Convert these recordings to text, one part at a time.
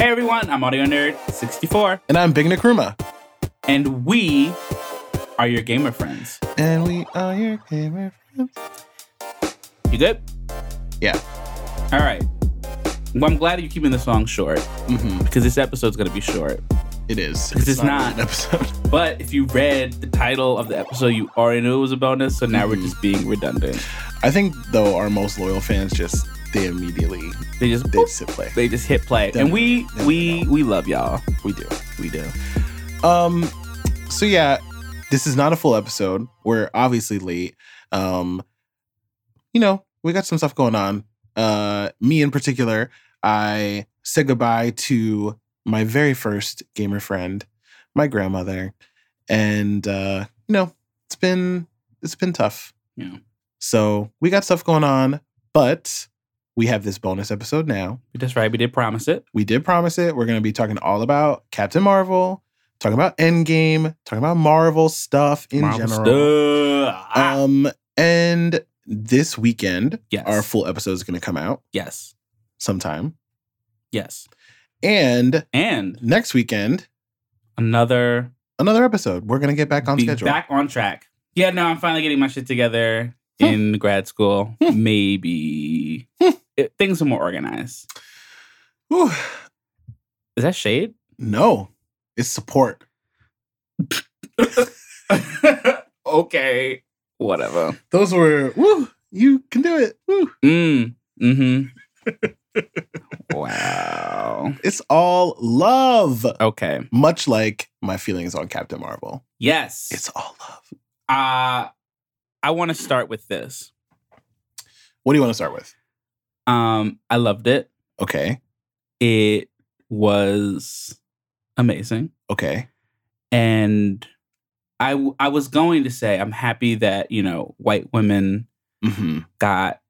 Hey everyone, I'm Audio Nerd 64, And I'm Big Nkrumah. and we are your gamer friends. And we are your gamer friends. You good? Yeah. All right. Well, I'm glad you're keeping the song short hmm because this episode's gonna be short. It is. Because it's not. an episode. But if you read the title of the episode, you already knew it was a bonus. So now we're Mhm. just being redundant. I think though our most loyal fans just they immediately They just they just hit play. they just hit play, Dun, and we we we love y'all. We do. We do. Um so yeah, this is not a full episode. We're obviously late. Um you know, we got some stuff going on. Uh me in particular, I said goodbye to my very first gamer friend, my grandmother. And uh you know, it's been it's been tough. Yeah. So, we got stuff going on, but we have this bonus episode now. That's right. We did promise it. We did promise it. We're going to be talking all about Captain Marvel, talking about Endgame, talking about Marvel stuff in Marvel general. stuff. Ah. Um, and this weekend, yes. our full episode is going to come out yes. sometime. Yes. And And next weekend, another another episode. We're going to get back on schedule. back on track. Yeah, no, I'm finally getting my shit together in grad school. Hmm. Maybe Hmm. It, things are more organized. Whew. Is that shade? No, it's support. okay, whatever. Those were, woo, you can do it. Woo. Mm. Mm-hmm. wow. It's all love. Okay. Much like my feelings on Captain Marvel. Yes. It's all love. uh I want to start with this. What do you want to start with? Um, I loved it. Okay. It was amazing. Okay. and I w- I was going to say I'm happy that you know white women hmm got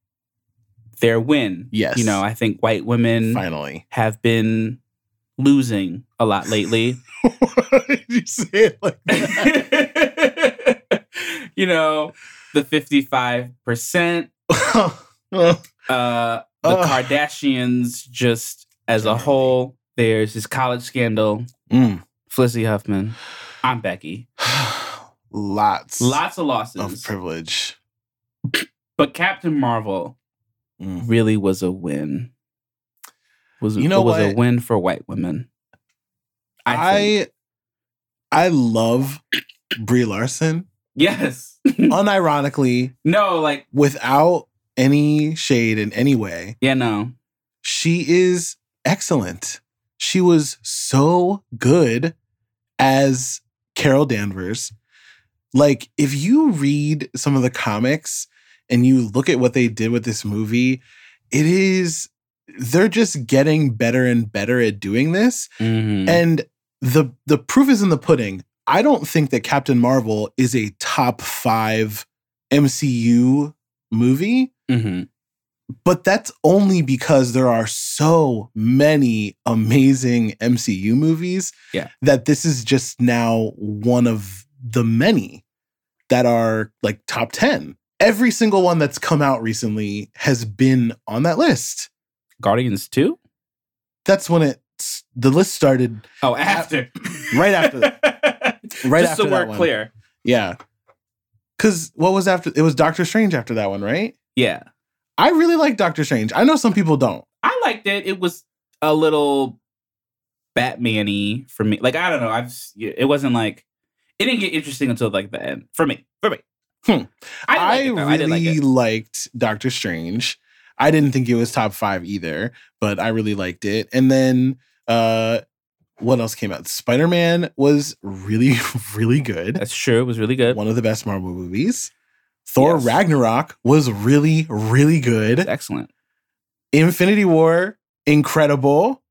their win. Yes. you know I think white women Finally. have been losing a lot lately. Why did you say it like that? you know the 55 percent. Uh, the Ugh. Kardashians just as a whole. There's this college scandal. Mm. Felicity Huffman. I'm Becky. Lots, Lots of losses. of privilege. But Captain Marvel Mm. really was a win. Was You know it was a win for white women. I, I. I love Brie Larson. yes. Unironically, no, like without any shade in any way, yeah, no. she is excellent. She was so good as Carol Danvers. Like, if you read some of the comics and you look at what they did with this movie, it is, they're just getting better and better at doing this. Mhm. And the the proof is in the pudding. I don't think that Captain Marvel is a top five MCU movie Mhm. but that's only because there are so many amazing MCU movies Yeah. that this is just now one of the many that are like top 10. Every single one that's come out recently has been on that list. Guardians 2? That's when it the list started Oh, after. Right after right Just after so that we're one. clear. yeah. Cuz what was after it was Doctor Strange after that one, right? Yeah. I really like Doctor Strange. I know some people don't. I liked it. It was a little Batman-y for me. Like, I don't know. I've it wasn't like it didn't get interesting until like the end. For me. For me. Hmm. I, I, like though. I like really liked Doctor Strange. I didn't think it was top five either, but I really liked it. And then uh what else came out? Spider Man was really, really good. That's true. It was really good. One of the best Marvel movies. Thor Yes. Ragnarok was really, really good. Excellent. Infinity War, incredible.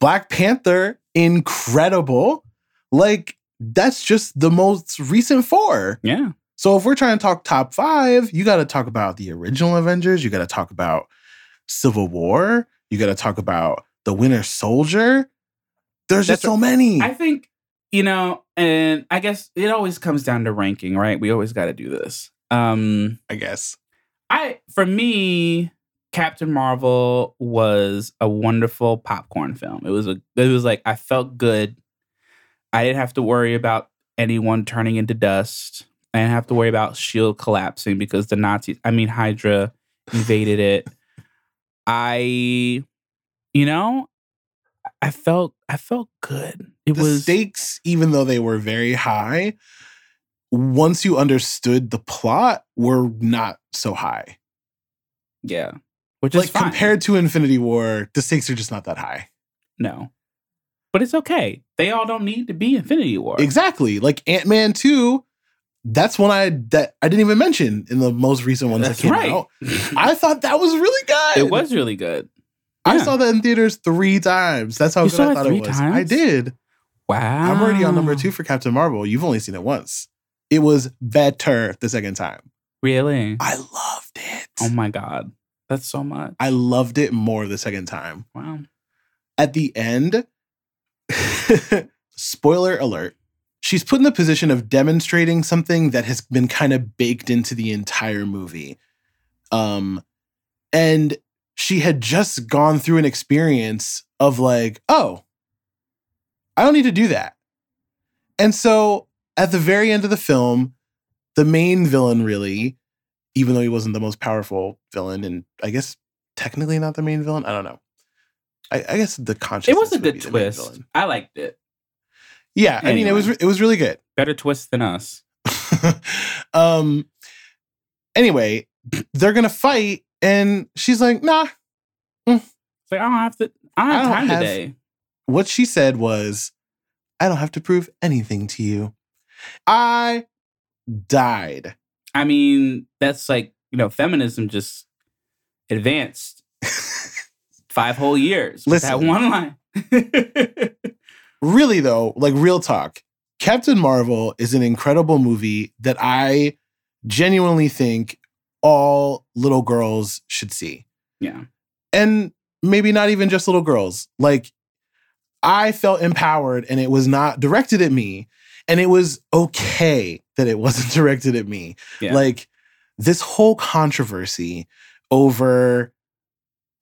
Black Panther, incredible. Like, that's just the most recent four. Yeah. So if we're trying to talk top five, you got to talk about the original Avengers. You got to talk about Civil War. You got to talk about the Winter Soldier. There's just so many. I think, you know, and I guess it always comes down to ranking, right? We always got to do this. Um I guess. I for me, Captain Marvel was a wonderful popcorn film. It was a it was like I felt good. I didn't have to worry about anyone turning into dust. I didn't have to worry about Shield collapsing because the Nazis, I mean Hydra invaded it. I you know, I felt I felt good. It the was stakes, even though they were very high, once you understood the plot, were not so high. yeah. Which is Like fine. compared to Infinity War, the stakes are just not that high. No. But it's okay. They all don't need to be Infinity War. Exactly. Like Ant Man 2, that's one I that I didn't even mention in the most recent ones That's that came right. out. I thought that was really good. it was really good. I saw that in theaters three times. That's how You good saw I it thought three it was. times? I did. Wow. I'm already on number two for Captain Marvel. You've only seen it once. It was better the second time. Really? I loved it. Oh my god. That's so much. I loved it more the second time. wow. At the end, spoiler alert, she's put in the position of demonstrating something that has been kind of baked into the entire movie. Um, and she had just gone through an experience of like, oh, I don't need to do that. And so at the very end of the film, the main villain really, even though he wasn't the most powerful villain, and I guess technically not the main villain, I don't know. I, I guess the conscious. It was a good twist. I liked it. Yeah, I mean, it was it was really good. Better twist than us. um. Anyway, they're gonna fight, and she's like, "Nah." It's like I don't have to I don't have I don't time have- today. What she said was, "I don't have to prove anything to you." I died. I mean, that's like, you know, feminism just advanced five whole years. with that one line. really though, like real talk, Captain Marvel is an incredible movie that I genuinely think all little girls should see. yeah. And maybe not even just little girls. Like I felt empowered and it was not directed at me. And it was okay that it wasn't directed at me. Yeah. Like this whole controversy over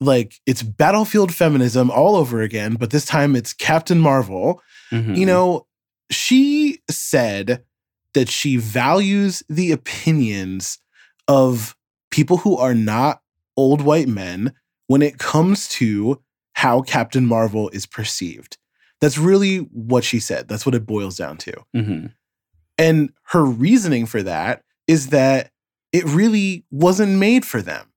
like it's battlefield feminism all over again, but this time it's Captain Marvel Mhm. you know, she said that she values the opinions of people who are not old white men when it comes to how Captain Marvel is perceived. That's really what she said. That's what it boils down to. Mhm. And her reasoning for that is that it really wasn't made for them.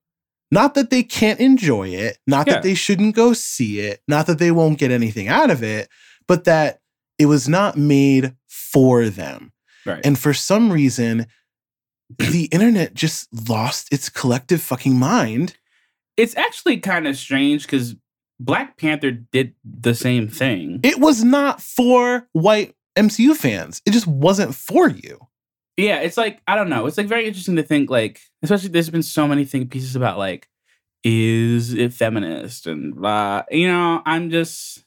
Not that they can't enjoy it, not Yeah. that they shouldn't go see it, not that they won't get anything out of it, but that it was not made for them. Right. And for some reason, the internet just lost its collective fucking mind. it's actually kind of strange because Black Panther did the same thing. It was not for white MCU fans. It just wasn't for you. yeah, it's like I don't know. It's like very interesting to think like, especially there's been so many think pieces about like, is it feminist and blah. You know, I'm just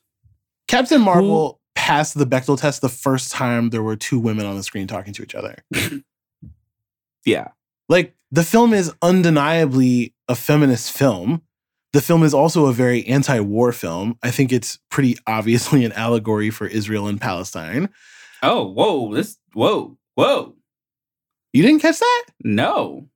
Captain Marvel passed the Bechdel test the first time there were two women on the screen talking to each other. yeah, Like the film is undeniably a feminist film. The film is also a very anti-war film. I think it's pretty obviously an allegory for Israel and Palestine. Oh, whoa, this, whoa, whoa. You didn't catch that? No.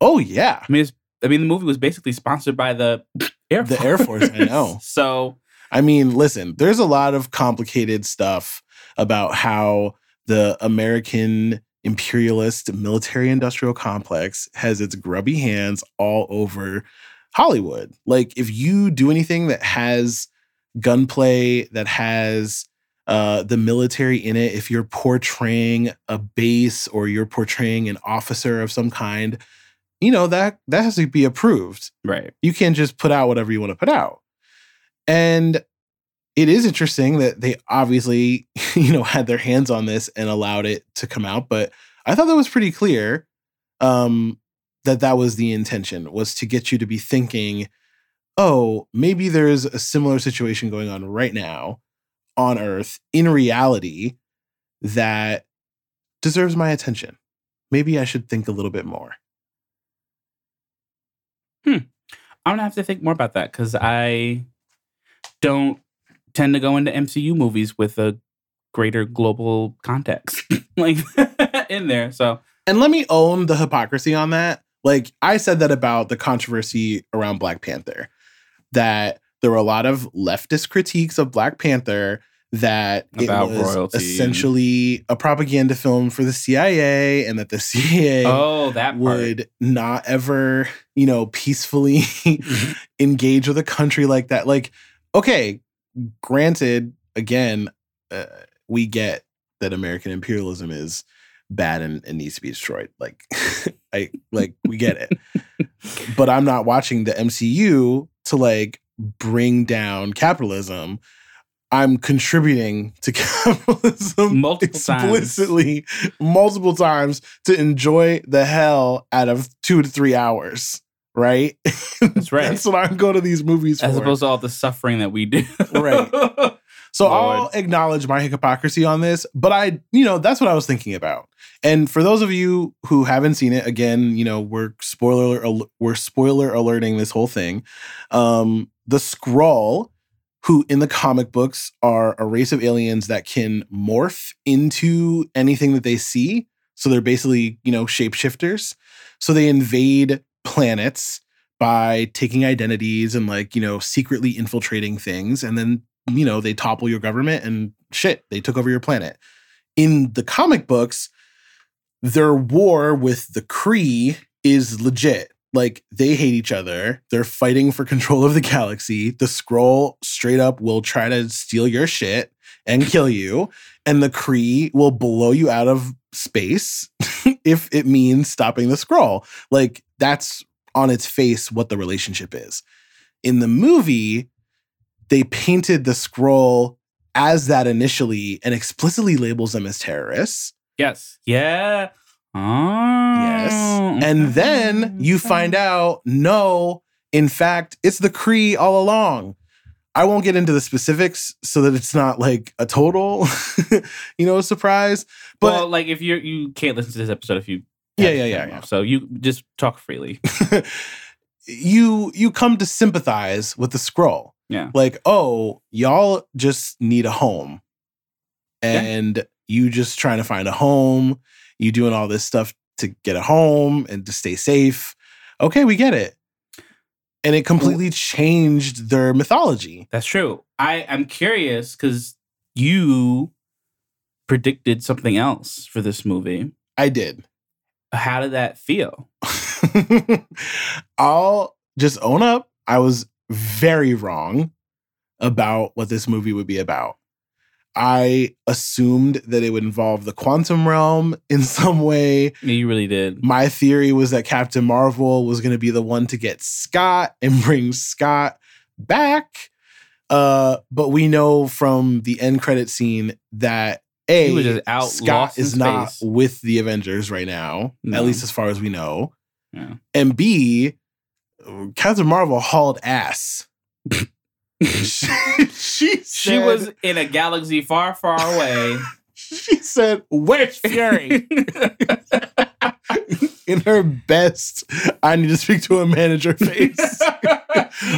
Oh yeah. I mean, it's, I mean, the movie was basically sponsored by the Air The Air Force, I know. so, I mean, listen, there's a lot of complicated stuff about how the American imperialist military industrial complex has its grubby hands all over Hollywood. Like, if you do anything that has gunplay, that has uh, the military in it, if you're portraying a base or you're portraying an officer of some kind, you know that that has to be approved right. you can't just put out whatever you want to put out. And it is interesting that they obviously, you know, had their hands on this and allowed it to come out, but I thought that was pretty clear um that that was the intention was to get you to be thinking, "Oh, maybe there's a similar situation going on right now on earth in reality that deserves my attention. Maybe I should think a little bit more." hmm I'm gonna have to think more about that because I don't tend to go into MCU movies with a greater global context like in there. So And let me own the hypocrisy on that. Like I said that about the controversy around Black Panther, that there were a lot of leftist critiques of Black Panther that About it was royalty and- essentially a propaganda film for the CIA and that the CIA oh, that part. would not ever, you know, peacefully Mm-hmm. engage with a country like that. Like, okay, granted, again, uh, we get that American imperialism is bad and, and needs to be destroyed. Like, I like we get it, but I'm not watching the MCU to like bring down capitalism. I'm contributing to capitalism Multiple times. explicitly multiple times to enjoy the hell out of two to three hours. Right? That's right. That's what I'm going to these movies As for. opposed to all the suffering that we do. Right. So Lord. I'll acknowledge my hypocrisy on this, but I, you know, that's what I was thinking about. And for those of you who haven't seen it, again, you know, we're spoiler al- we're spoiler alerting this whole thing. Um, the Skrull, who in the comic books are a race of aliens that can morph into anything that they see. So they're basically, you know, shapeshifters. So they invade planets by taking identities and like, you know, secretly infiltrating things and then you know, they topple your government and shit, they took over your planet. In the comic books, their war with the Kree is legit. Like they hate each other. They're fighting for control of the galaxy. The Skrull straight up will try to steal your shit and kill you. And the Kree will blow you out of space if it means stopping the Skrull. Like that's on its face what the relationship is. In the movie, they painted the Skrull as that initially and explicitly labels them as terrorists. yes. Yeah. Oh. Yes. And then you find out, no, in fact, it's the Kree all along. I won't get into the specifics so that it's not like a total, you know, surprise. But well, like if you you can't listen to this episode if you Yeah, yeah, yeah, yeah. off. So you just talk freely. you you come to sympathize with the Skrull. Yeah. Like, oh, y'all just need a home. Yeah. And you just trying to find a home, you doing all this stuff to get a home and to stay safe. Okay, we get it. And it completely changed their mythology. That's true. I, I am curious because you predicted something else for this movie. I did. How did that feel? I'll just own up. I was very wrong about what this movie would be about. I assumed that it would involve the quantum realm in some way. You really did. My theory was that Captain Marvel was going to be the one to get Scott and bring Scott back. Uh, but we know from the end credit scene that a He was just out, Scott is not with the Avengers right now, No. at least as far as we know. Yeah. And B, Captain Marvel hauled ass. she, she, She was in a galaxy far, far away. She said, "Where's Fury?" in her best, I need to speak to a manager face.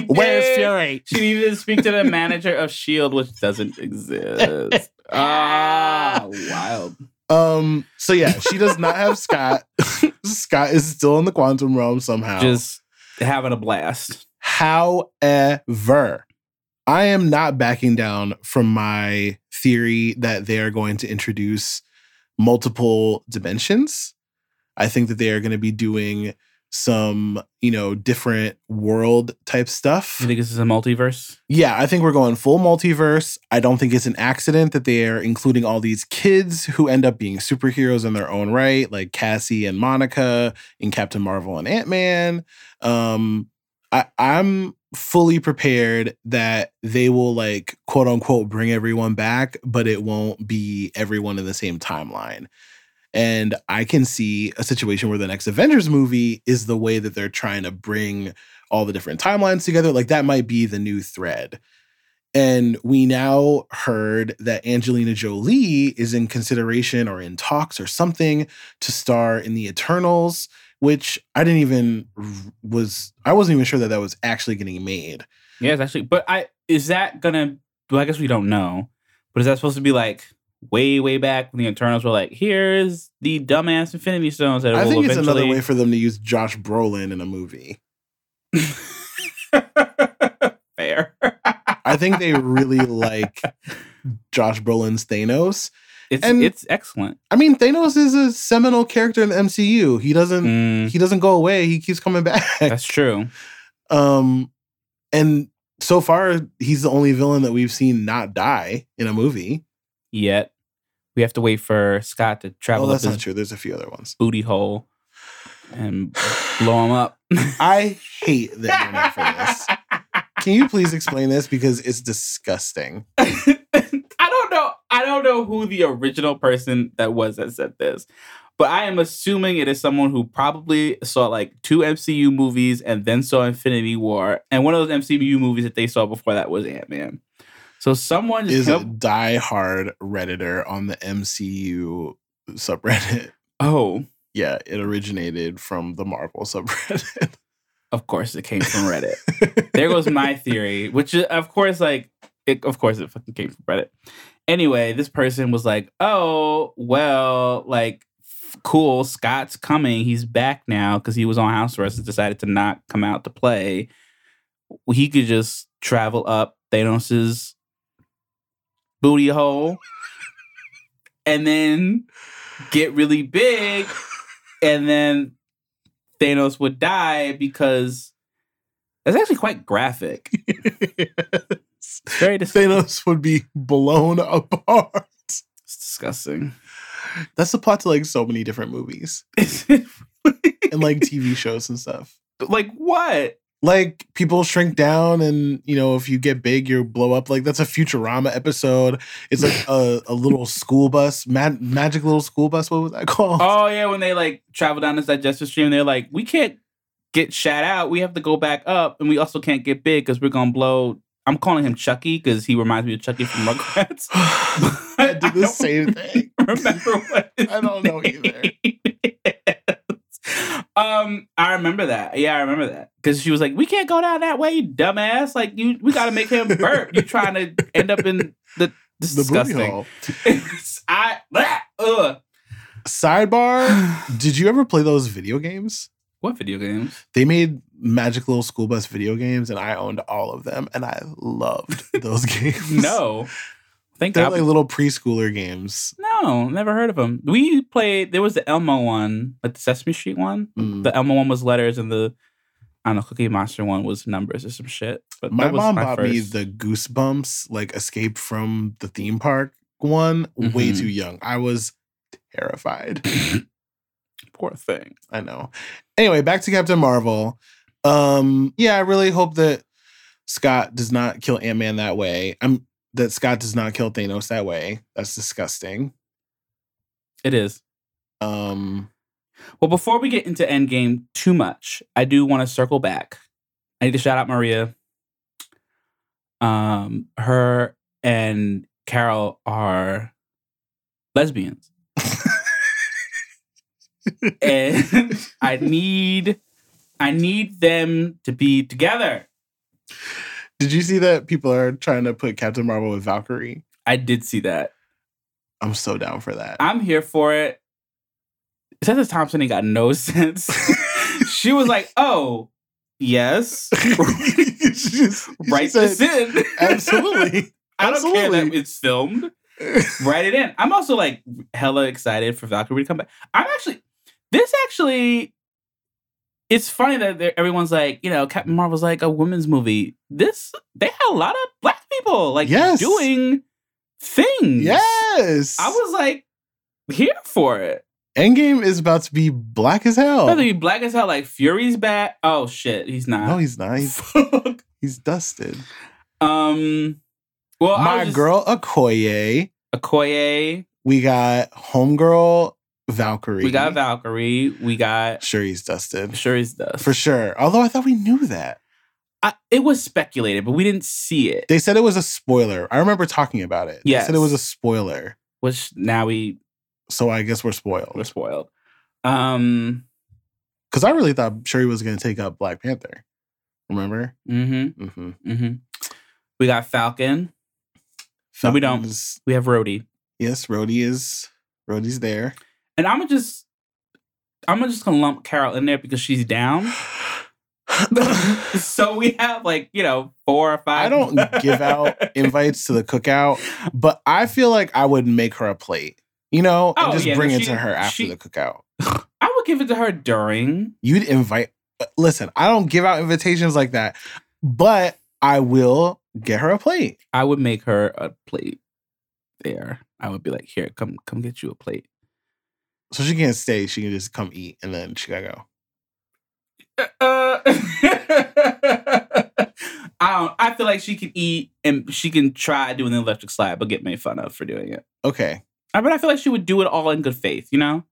Where's did. Fury? She needed to speak to the manager of Shield, which doesn't exist. ah, wild. Um. So yeah, she does not have Scott. Scott is still in the quantum realm somehow. Just having a blast. However, I am not backing down from my theory that they are going to introduce multiple dimensions. I think that they are going to be doing some, you know, different world type stuff. You think this is a multiverse? Yeah, I think we're going full multiverse. I don't think it's an accident that they are including all these kids who end up being superheroes in their own right, like Cassie and Monica in Captain Marvel and Ant Man. Um, I, I'm fully prepared that they will like quote unquote bring everyone back, but it won't be everyone in the same timeline. And I can see a situation where the next Avengers movie is the way that they're trying to bring all the different timelines together. Like that might be the new thread. And we now heard that Angelina Jolie is in consideration or in talks or something to star in the Eternals, which I didn't even was I wasn't even sure that that was actually getting made. Yeah, it's actually. But I is that gonna? Well, I guess we don't know. But is that supposed to be like way, way back when the Eternals were like, "Here's the dumbass Infinity Stones that I will think it's eventually." another way for them to use Josh Brolin in a movie. Fair. I think they really like Josh Brolin's Thanos. it's and- it's excellent. I mean, Thanos is a seminal character in the MCU. He doesn't Mm, he doesn't go away. He keeps coming back. that's true. Um, and so far, he's the only villain that we've seen not die in a movie. Yet we have to wait for Scott to travel oh, up that's not his true. There's a few other ones. booty hole and blow him up. I hate the internet for this. Can you please explain this because it's disgusting? I don't know. I don't know who the original person that was that said this, but I am assuming it is someone who probably saw like two MCU movies and then saw Infinity War, and one of those MCU movies that they saw before that was Ant Man. So someone Is a kept- die-hard redditor on the MCU subreddit. oh, Yeah, it originated from the Marvel subreddit. of course it came from Reddit. there goes my theory, which is, of course, like, it, of course, it fucking came from Reddit. Anyway, this person was like, "Oh, well, like, f- cool. Scott's coming. He's back now because he was on house arrest and decided to not come out to play. He could just travel up Thanos's booty hole, and then get really big, and then Thanos would die because." That's actually quite graphic. It's very dis- Thanos would be blown apart. it's disgusting. That's the plot to like so many different movies and like TV shows and stuff. like what? Like people shrink down, and you know, if you get big, you blow up. Like that's a Futurama episode. It's like a, a little school bus, mag- magic little school bus. What was that called? Oh yeah, when they like travel down this digestive stream, they're like, we can't get shat out. We have to go back up, and we also can't get big because we're gonna blow. I'm calling him Chuckie because he reminds me of Chuckie from Rugrats. I did the same thing. remember what I don't know either. Um, I remember that. Yeah, I remember that because she was like, "We can't go down that way, you dumbass! Like you, we got to make him burp. You trying to end up in the this The disgusting. hole. I blah, ugh. Sidebar: Did you ever play those video games? What video games? They made Magic Little School Bus video games, and I owned all of them, and I loved those games. No, they're like little preschooler games. no, never heard of them. We played. There was the Elmo one, like the Sesame Street one. Mm. The Elmo one was letters, and the I don't know Cookie Monster one was numbers or some shit. But My that was mom my bought me the Goosebumps, like Escape from the Theme Park one, way Mhm. too young. I was terrified. Poor thing. I know. Anyway, back to Captain Marvel. Um, yeah, I really hope that Scott does not kill Ant Man that way. I'm that Scott does not kill Thanos that way. That's disgusting. It is. Um, Well, before we get into Endgame too much, I do want to circle back. I need to shout out Maria. Um, her and Carol are lesbians. and I need I need them to be together. Did you see that people are trying to put Captain Marvel with Valkyrie? I did see that. I'm so down for that. I'm here for it. Tessa Thompson ain't got no sense. she was like, "Oh, yes, She's- write she this in." Absolutely. I don't care that Absolutely. it's filmed. Write it in. I'm also like hella excited for Valkyrie to come back. I'm actually this actually. It's funny that everyone's like, you know, Captain Marvel's like a women's movie. This they had a lot of black people like Yes. doing things. yes. I was like here for it. Endgame is about to be black as hell. About to be black as hell. Like Fury's back. Oh shit, he's not. no, he's not. He's, he's dusted. um. Well, I My just- girl Okoye. Okoye. We got homegirl Valkyrie. We got Valkyrie. We got Sure, he's dusted Shuri's dust. for sure. Although I thought we knew that. I, it was speculated, but we didn't see it. They said it was a spoiler. I remember talking about it. They said it was a spoiler. Which now we So I guess we're spoiled. we're spoiled. Um, Because I really thought Shuri was going to take up Black Panther. Remember? Mm-hmm. Mm-hmm. Mm-hmm. We got Falcon. No, we don't. We have Rhodey. Yes, Rhodey is Rhodey's there. And I'm gonna just I'm gonna just gonna lump Carol in there because she's down. so we have like, you know, four or five. I don't give out invites to the cookout, but I feel like I would make her a plate, you know, and Oh, just yeah, bring it she- to her after she- the cookout. I would give it to her during. You'd invite, uh, listen, I don't give out invitations like that, but I will get her a plate. I would make her a plate there. I would be like, here, come come get you a plate. So she can't stay. She can just come eat and then she gotta go. Uh, I don't I feel like she can eat and she can try doing the electric slide, but get made fun of for doing it. Okay. Uh, But I feel like she would do it all in good faith, you know?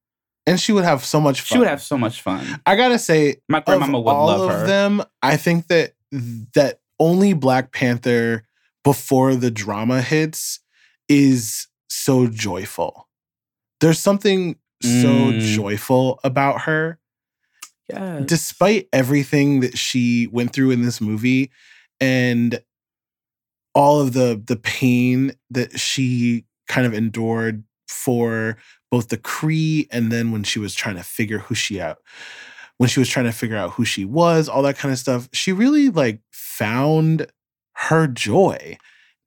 And she would have so much fun. She would have so much fun. I gotta say, My grandmama would all love of her. them, I think that that only Black Panther before the drama hits is so joyful. There's something so Mm. joyful about her, Yeah. despite everything that she went through in this movie and all of the the pain that she kind of endured for both the Kree and then when she was trying to figure who she out when she was trying to figure out who she was all that kind of stuff she really like found her joy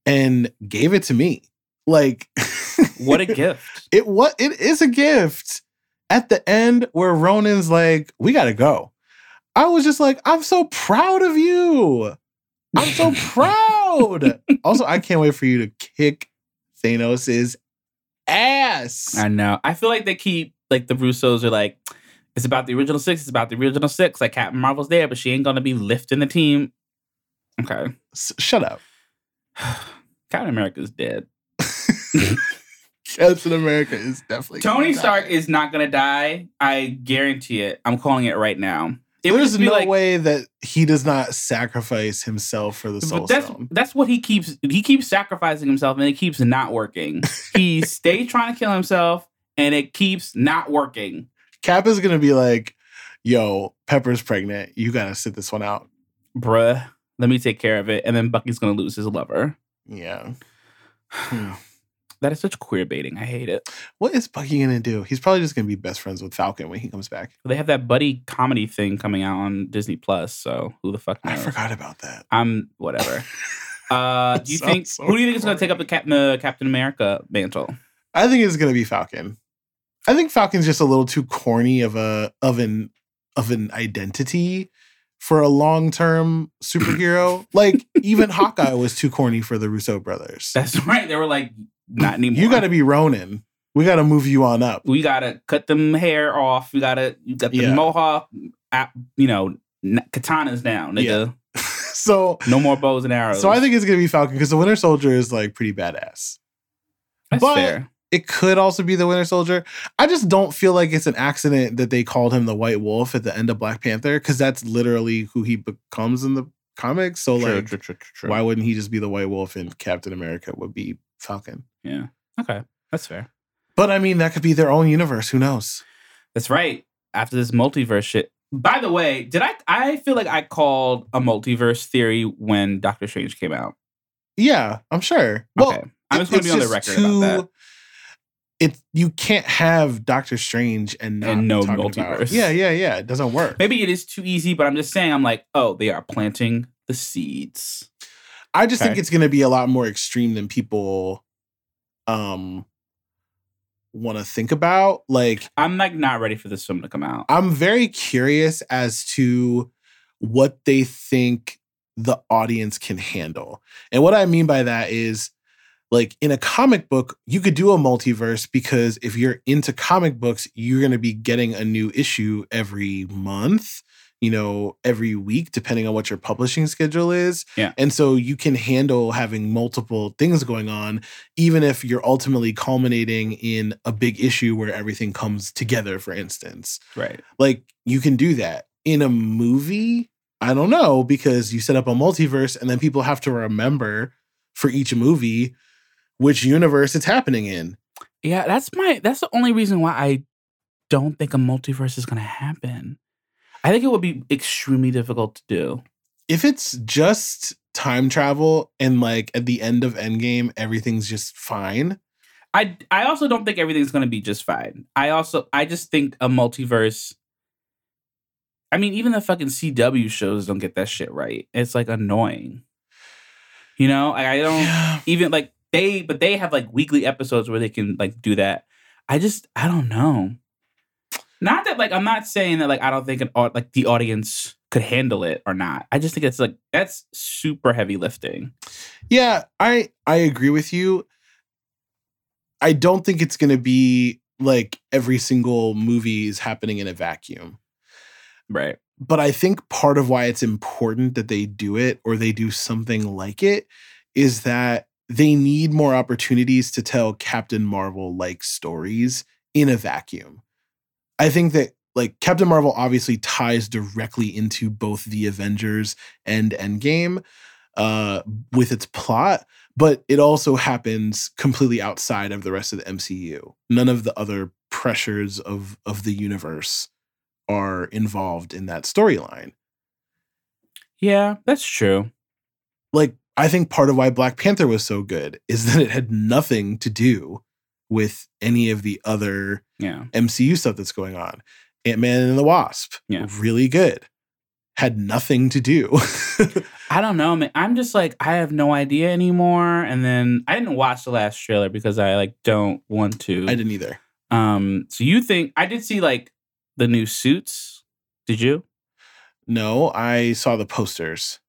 and gave it to me like what a gift. it what it is a gift at the end where Ronan's like, we gotta go. I was just like, I'm so proud of you. I'm so proud. also, I can't wait for you to kick Thanos's ass. I know. I feel like they keep like the Russos are like, it's about the original six, it's about the original six. Like Captain Marvel's there, but she ain't gonna be lifting the team. Okay. S- shut up. Captain America's dead. Captain America is definitely Tony die. Stark is not gonna die. I guarantee it. I'm calling it right now. It There's no like, way that he does not sacrifice himself for the Soul but that's Stone. that's what he keeps. He keeps sacrificing himself, and it keeps not working. he stays trying to kill himself, and it keeps not working. Cap is gonna be like, "Yo, Pepper's pregnant. You gotta sit this one out." Bruh, let me take care of it, and then Bucky's gonna lose his lover. Yeah. Hmm. That is such queer baiting. I hate it. What is Bucky gonna do? He's probably just gonna be best friends with Falcon when he comes back. They have that buddy comedy thing coming out on Disney Plus. So who the fuck I knows? forgot about that. I'm whatever. Uh, do you think so who do you think is going to take up the, Cap- the Captain America mantle? I think it's gonna be Falcon. I think Falcon's just a little too corny of a of an of an identity for a long term superhero. like even Hawkeye was too corny for the Russo brothers. That's right. They were like, not anymore. You got to be Ronin. We got to move you on up. We gotta cut them hair off. We gotta. You got the Yeah. mohawk. uh, You know, katanas down, nigga. so No more bows and arrows. so I think it's gonna be Falcon because the Winter Soldier is like pretty badass. that's but- fair. It could also be the Winter Soldier. I just don't feel like it's an accident that they called him the White Wolf at the end of Black Panther because that's literally who he becomes in the comics. So True, like, true, true. why wouldn't he just be the White Wolf and Captain America would be Falcon? Yeah. Okay, that's fair. But I mean, that could be their own universe. Who knows? That's right. After this multiverse shit. By the way, did I? I feel like I called a multiverse theory when Doctor Strange came out. Yeah, I'm sure. Well, okay, I'm just going to be on the record about that. too- It you can't have Doctor Strange and And no multiverse. yeah, yeah, yeah. It doesn't work. Maybe it is too easy, but I'm just saying. I'm like, oh, they are planting the seeds. I just think it's going to be a lot more extreme than people um want to think about. Like I'm like not ready for this film to come out. I'm very curious as to what they think the audience can handle. And what I mean by that is like in a comic book, you could do a multiverse because if you're into comic books, you're going to be getting a new issue every month, you know, every week, depending on what your publishing schedule is. Yeah. And so you can handle having multiple things going on, even if you're ultimately culminating in a big issue where everything comes together, for instance. Right. Like you can do that in a movie. I don't know because you set up a multiverse and then people have to remember for each movie which universe it's happening in. Yeah, that's my. That's the only reason why I don't think a multiverse is going to happen. I think it would be extremely difficult to do. If it's just time travel and like at the end of Endgame everything's just fine. I I also don't think everything's going to be just fine. I also I just think a multiverse I mean even the fucking CW shows don't get that shit right. It's like annoying. You know, I, I don't Yeah. even like they but they have like weekly episodes where they can like do that. I just I don't know. Not that like I'm not saying that like I don't think an like the audience could handle it or not. I just think it's like that's super heavy lifting. Yeah, I I agree with you. I don't think it's going to be like every single movie is happening in a vacuum. Right. But I think part of why it's important that they do it or they do something like it is that they need more opportunities to tell Captain Marvel like stories in a vacuum. I think that like Captain Marvel obviously ties directly into both the Avengers and Endgame uh with its plot, but it also happens completely outside of the rest of the MCU. None of the other pressures of of the universe are involved in that storyline. Yeah, that's true. Like I think part of why Black Panther was so good is that it had nothing to do with any of the other Yeah. MCU stuff that's going on. Ant-Man and the Wasp, Yeah. really good. Had nothing to do. I don't know, man. I'm just like I have no idea anymore. And then I didn't watch the last trailer because I like don't want to. I didn't either. Um. So you think I did see like the new suits? Did you? No, I saw the posters.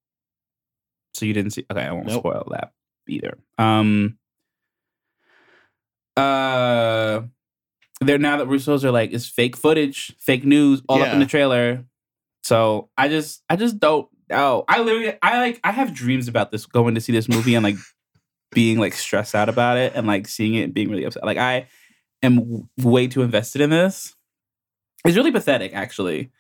So you didn't see? Okay, I won't Nope. spoil that either. Um. Uh. They're now that Russo's are like it's fake footage, fake news, all up in the trailer. So I just, I just don't know. I literally, I like, I have dreams about this going to see this movie and like being like stressed out about it and like seeing it and being really upset. Like I am w- way too invested in this. It's really pathetic, actually.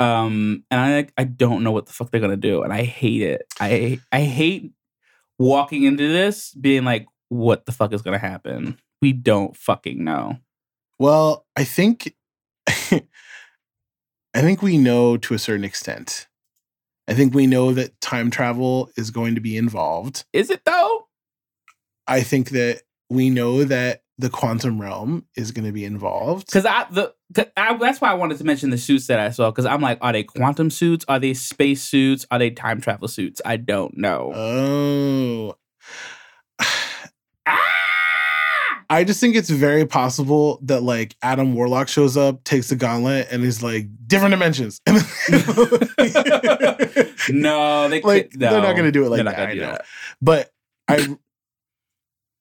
Um, and I like, I don't know what the fuck they're gonna do, and I hate it. I I hate walking into this being like, what the fuck is gonna happen? We don't fucking know. Well, I think I think we know to a certain extent. I think we know that time travel is going to be involved. Is it though? I think that we know that the quantum realm is going to be involved. Because I the I, that's why I wanted to mention the suits that I saw. Because I'm like, are they quantum suits? Are they space suits? Are they time travel suits? I don't know. Oh. ah! I just think it's very possible that like Adam Warlock shows up, takes the gauntlet, and is like different dimensions. No, they Like, could- they're not gonna do it like that, I know. that. but I,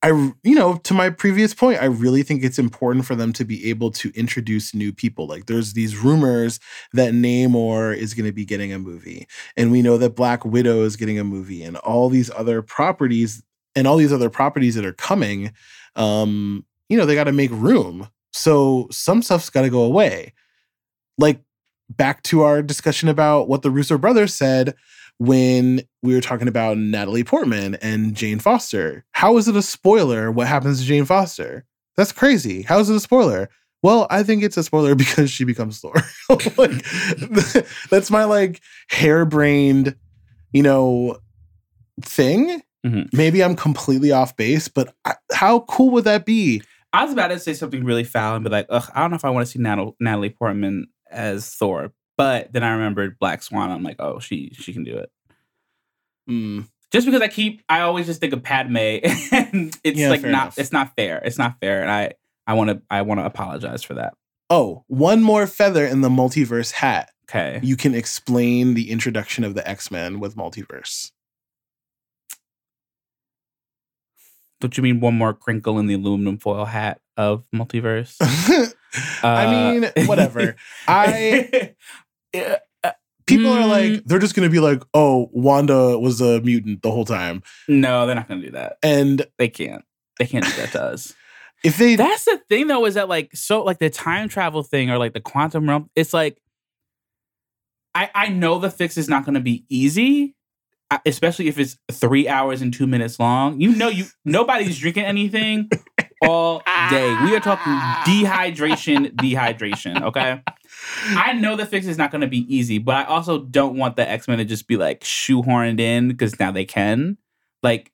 I, you know, to my previous point, I really think it's important for them to be able to introduce new people. Like, there's these rumors that Namor is going to be getting a movie, and we know that Black Widow is getting a movie, and all these other properties, and all these other properties that are coming. Um, you know, they got to make room. So some stuff's got to go away. Like back to our discussion about what the Russo brothers said when we were talking about Natalie Portman and Jane Foster. How is it a spoiler what happens to Jane Foster? That's crazy. How is it a spoiler? Well, I think it's a spoiler because she becomes Thor. like, that's my like harebrained, you know, thing. Mhm. Maybe I'm completely off base, but I, how cool would that be? I was about to say something really foul and be like, ugh, I don't know if I want to see Natal- Natalie Portman as Thor. But then I remembered Black Swan. I'm like, oh, she she can do it. Mm, Just because I keep, I always just think of Padme, and it's Yeah, like not, enough. it's not fair. It's not fair, and I I want to I want to apologize for that. Oh, one more feather in the multiverse hat. Okay. You can explain the introduction of the X Men with multiverse. Don't you mean one more crinkle in the aluminum foil hat of multiverse? I Uh, mean, whatever. I Yeah, people are like Mm. they're just gonna be like, oh, Wanda was a mutant the whole time, no, they're not gonna do that. and They can't. They can't do that to us. if they That's the thing, though, is that like so like the time travel thing or like the quantum realm. It's like I I know the fix is not going to be easy, uh, especially if it's three hours and two minutes long. You know, you nobody's drinking anything all day. We are talking dehydration, dehydration. Okay, I know the fix is not going to be easy, but I also don't want the X Men to just be like shoehorned in because now they can. Like,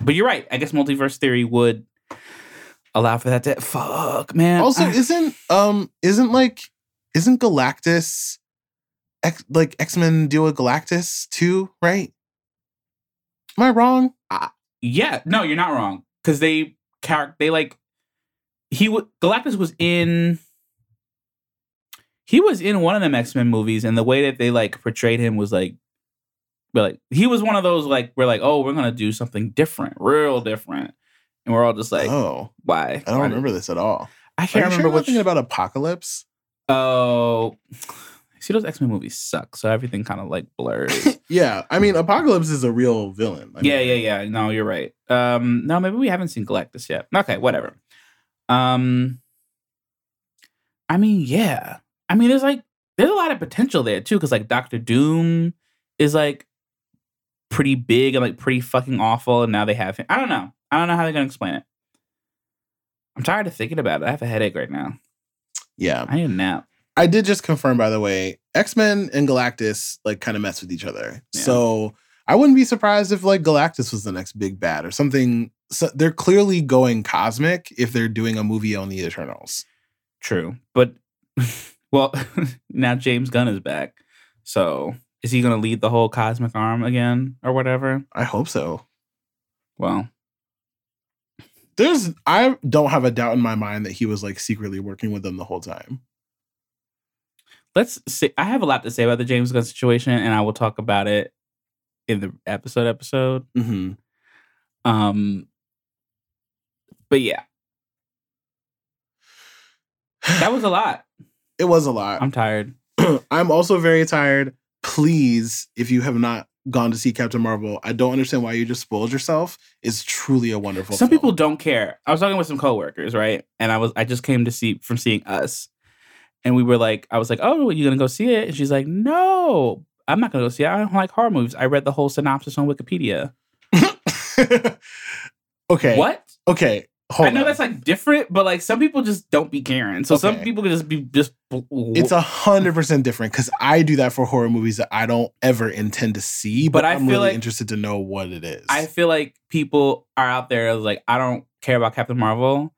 but you're right. I guess multiverse theory would allow for that to fuck man. Also, I- isn't um isn't like isn't Galactus X, like X Men deal with Galactus too, right? Am I wrong? yeah, no, you're not wrong because they character they like he would Galactus was in. He was in one of them X Men movies, and the way that they like portrayed him was like, but like he was one of those like we're like, oh, we're gonna do something different, real different, and we're all just like, oh, why? I don't Why remember this at all. I can't you remember sure which. thinking about Apocalypse. oh, see, those X Men movies suck, so everything kind of like blurs. Yeah, I mean Apocalypse is a real villain. I yeah, mean, yeah, yeah. No, you're right. Um, no, maybe we haven't seen Galactus yet. Okay, whatever. Um, I mean, yeah. I mean, there's like there's a lot of potential there too, because like Doctor Doom is like pretty big and like pretty fucking awful, and now they have him. I don't know. I don't know how they're gonna explain it. I'm tired of thinking about it. I have a headache right now. Yeah. I need a nap. I did just confirm, by the way, X Men and Galactus like kind of mess with each other. Yeah. So I wouldn't be surprised if like Galactus was the next big bad or something. So they're clearly going cosmic if they're doing a movie on the Eternals. True, but well, now James Gunn is back. So is he gonna lead the whole cosmic arm again or whatever? I hope so. Well, There's I don't have a doubt in my mind that he was like secretly working with them the whole time. Let's see. I have a lot to say about the James Gunn situation, and I will talk about it in the episode episode. Mm-hmm. Um, but yeah, that was a lot. it was a lot. I'm tired. I'm also very tired. Please, if you have not gone to see Captain Marvel, I don't understand why you just spoiled yourself. It's truly a wonderful. Some people don't care. I was talking with some coworkers, right? And I was I just came to see from seeing us. And we were like, I was like, Oh, you gonna go see it? And she's like, No, I'm not gonna go see it. I don't like horror movies. I read the whole synopsis on Wikipedia. okay. What? Okay. Hold I know on. that's like different, but like some people just don't be caring. So some people can just be just it's a hundred percent different because I do that for horror movies that I don't ever intend to see, but, But I I'm feel really like- interested to know what it is. I feel like people are out there like I don't care about Captain Marvel,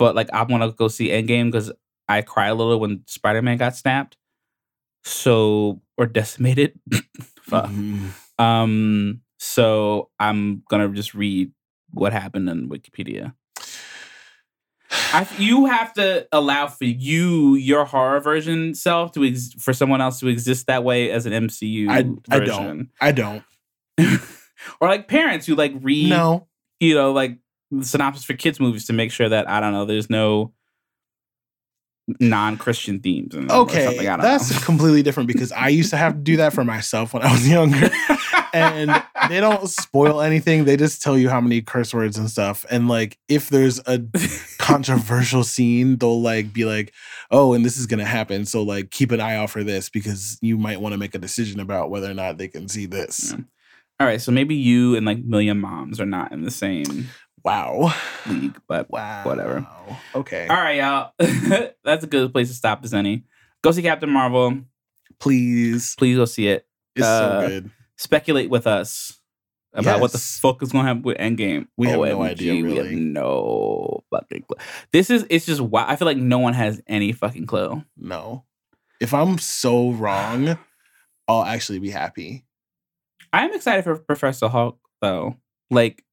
but like I want to go see Endgame because I cry a little when Spider Man got snapped, so or decimated. Fuck. Mhm. Um. So I'm gonna just read what happened in Wikipedia. I, you have to allow for you your horror version self to ex- for someone else to exist that way as an MCU. I, I don't. I don't. or like parents who like read No. you know, like the synopsis for kids movies to make sure that I don't know, there's no non-Christian themes in them or Okay. something. I don't That's know. completely different because I used to have to do that for myself when I was younger. and they don't spoil anything. They just tell you how many curse words and stuff. And like, if there's a controversial scene, they'll like be like, "Oh, and this is gonna happen." So like, keep an eye out for this because you might want to make a decision about whether or not they can see this. Yeah. All right, so maybe you and like Million Moms are not in the same Wow. league, but Wow. Whatever. Okay. all right, y'all. That's a good place to stop this, any. Go see Captain Marvel. Please. Please go see it. It's Uh, so good. Speculate with us about what the fuck is going to happen with Endgame. We have no OMG, idea, We have no fucking clue. This is it's just wow. I feel like no one has any fucking clue. No. If I'm so wrong, I'll actually be happy. I am excited for Professor Hulk though. Like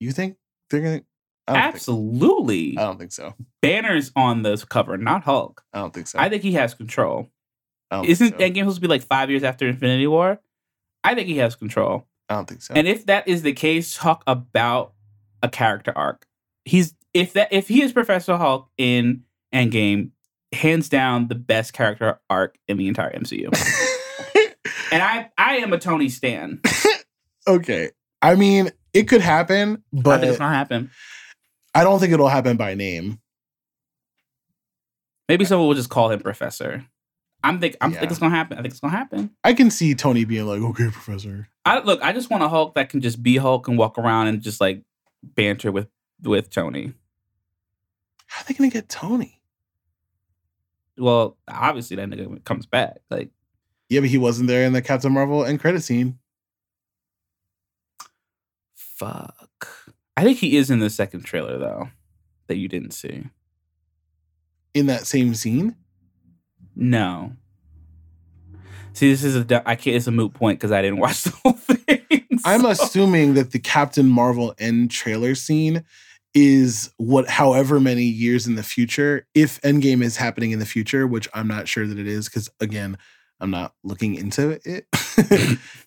You think they're gonna? I absolutely. I don't think so. Banners on the cover, not Hulk. I don't think so. I think he has control. Isn't so. Endgame supposed to be like five years after Infinity War? I think he has control. I don't think so. And if that is the case, talk about a character arc. He's if that if he is Professor Hulk in Endgame, hands down the best character arc in the entire MCU. and I I am a Tony Stan. okay. I mean, it could happen, I but think it's gonna happen. I don't think it'll happen by name. Maybe someone will just call him Professor. I'm think I'm Yeah. think it's gonna happen. I think it's gonna happen. I can see Tony being like, "Okay, Professor." I look. I just want a Hulk that can just be Hulk and walk around and just like banter with with Tony. How are they gonna get Tony? Well, obviously that nigga comes back. Like, Yeah, but he wasn't there in the Captain Marvel end credit scene. Fuck. I think he is in the second trailer though, that you didn't see. In that same scene? No. See, this is a I can't. It's a moot point because I didn't watch the whole thing. I'm assuming that the Captain Marvel end trailer scene is what however many years in the future, if Endgame is happening in the future, which I'm not sure that it is, because again, I'm not looking into it.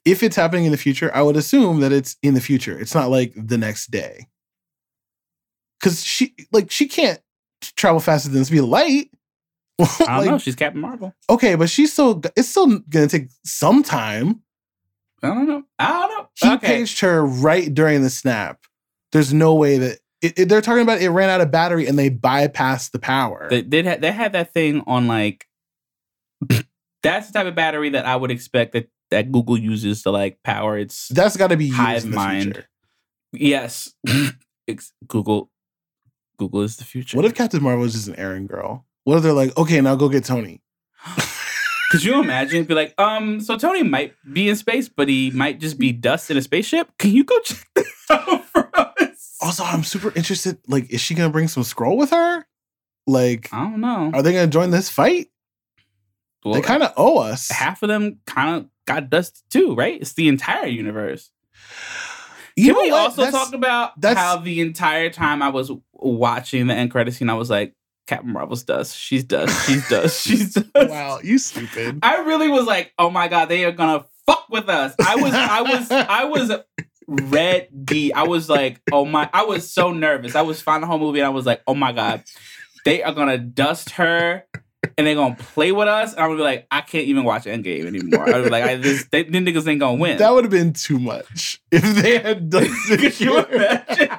if it's happening in the future, I would assume that it's in the future. It's not like the next day. Cause she like she can't travel faster than speed of light. I don't Like, know. She's Captain Marvel. Okay, but she's still it's still gonna take some time. I don't know. I don't know. He okay. paged her right during the snap. There's no way that it, it- they're talking about it ran out of battery and they bypassed the power. They did. Ha- they had that thing on like. That's the type of battery that I would expect that that Google uses to like power its. That's got to be Hive mind. future. yes, Google. Google is the future. What if Captain Marvel is just an errand girl? What if they're like, okay, now go get Tony? Could you imagine? Be like, um, so Tony might be in space, but he might just be dust in a spaceship. Can you go check that out for us? Also, I'm super interested. Like, is she gonna bring some Skrull with her? Like, I don't know. are they gonna join this fight? Well, they kind of owe us. half of them kind of got dust too, right? It's the entire universe. You Can we what? also That's- talk about that's- how the entire time I was watching the end credit scene, I was like, Captain Marvel's dust. She's dust. She's dust. She's dust. Wow, you stupid. I really was like, oh my god, they are gonna fuck with us. I was, I was, I was ready. I was like, oh my, I was so nervous. I was finding the whole movie and I was like, oh my god, they are gonna dust her. And they're gonna play with us. And I'm gonna be like, I can't even watch Endgame anymore. I was like, I, this, they, them niggas ain't gonna win. That would have been too much if they had done Could you imagine?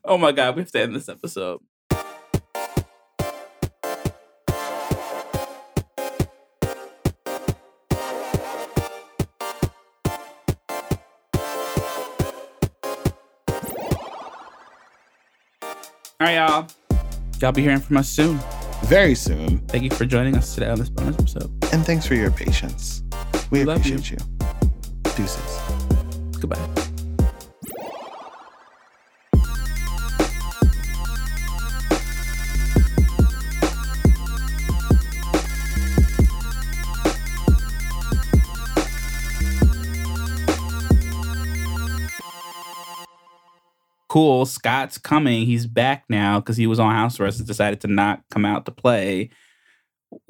oh my god, we have to end this episode. All right, y'all. Y'all be hearing from us soon. Very soon. Thank you for joining us today on this bonus episode. And thanks for your patience. We We love you. appreciate you. Deuces. Goodbye. Cool. Scott's coming. He's back now because he was on house arrest and decided to not come out to play.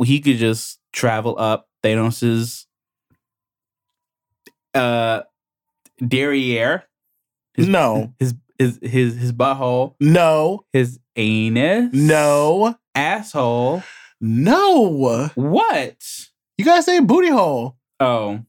He could just travel up Thanos's uh derriere. His, No. His his his his butthole. No. His anus. No. Asshole. No. What? You gotta say booty hole. Oh.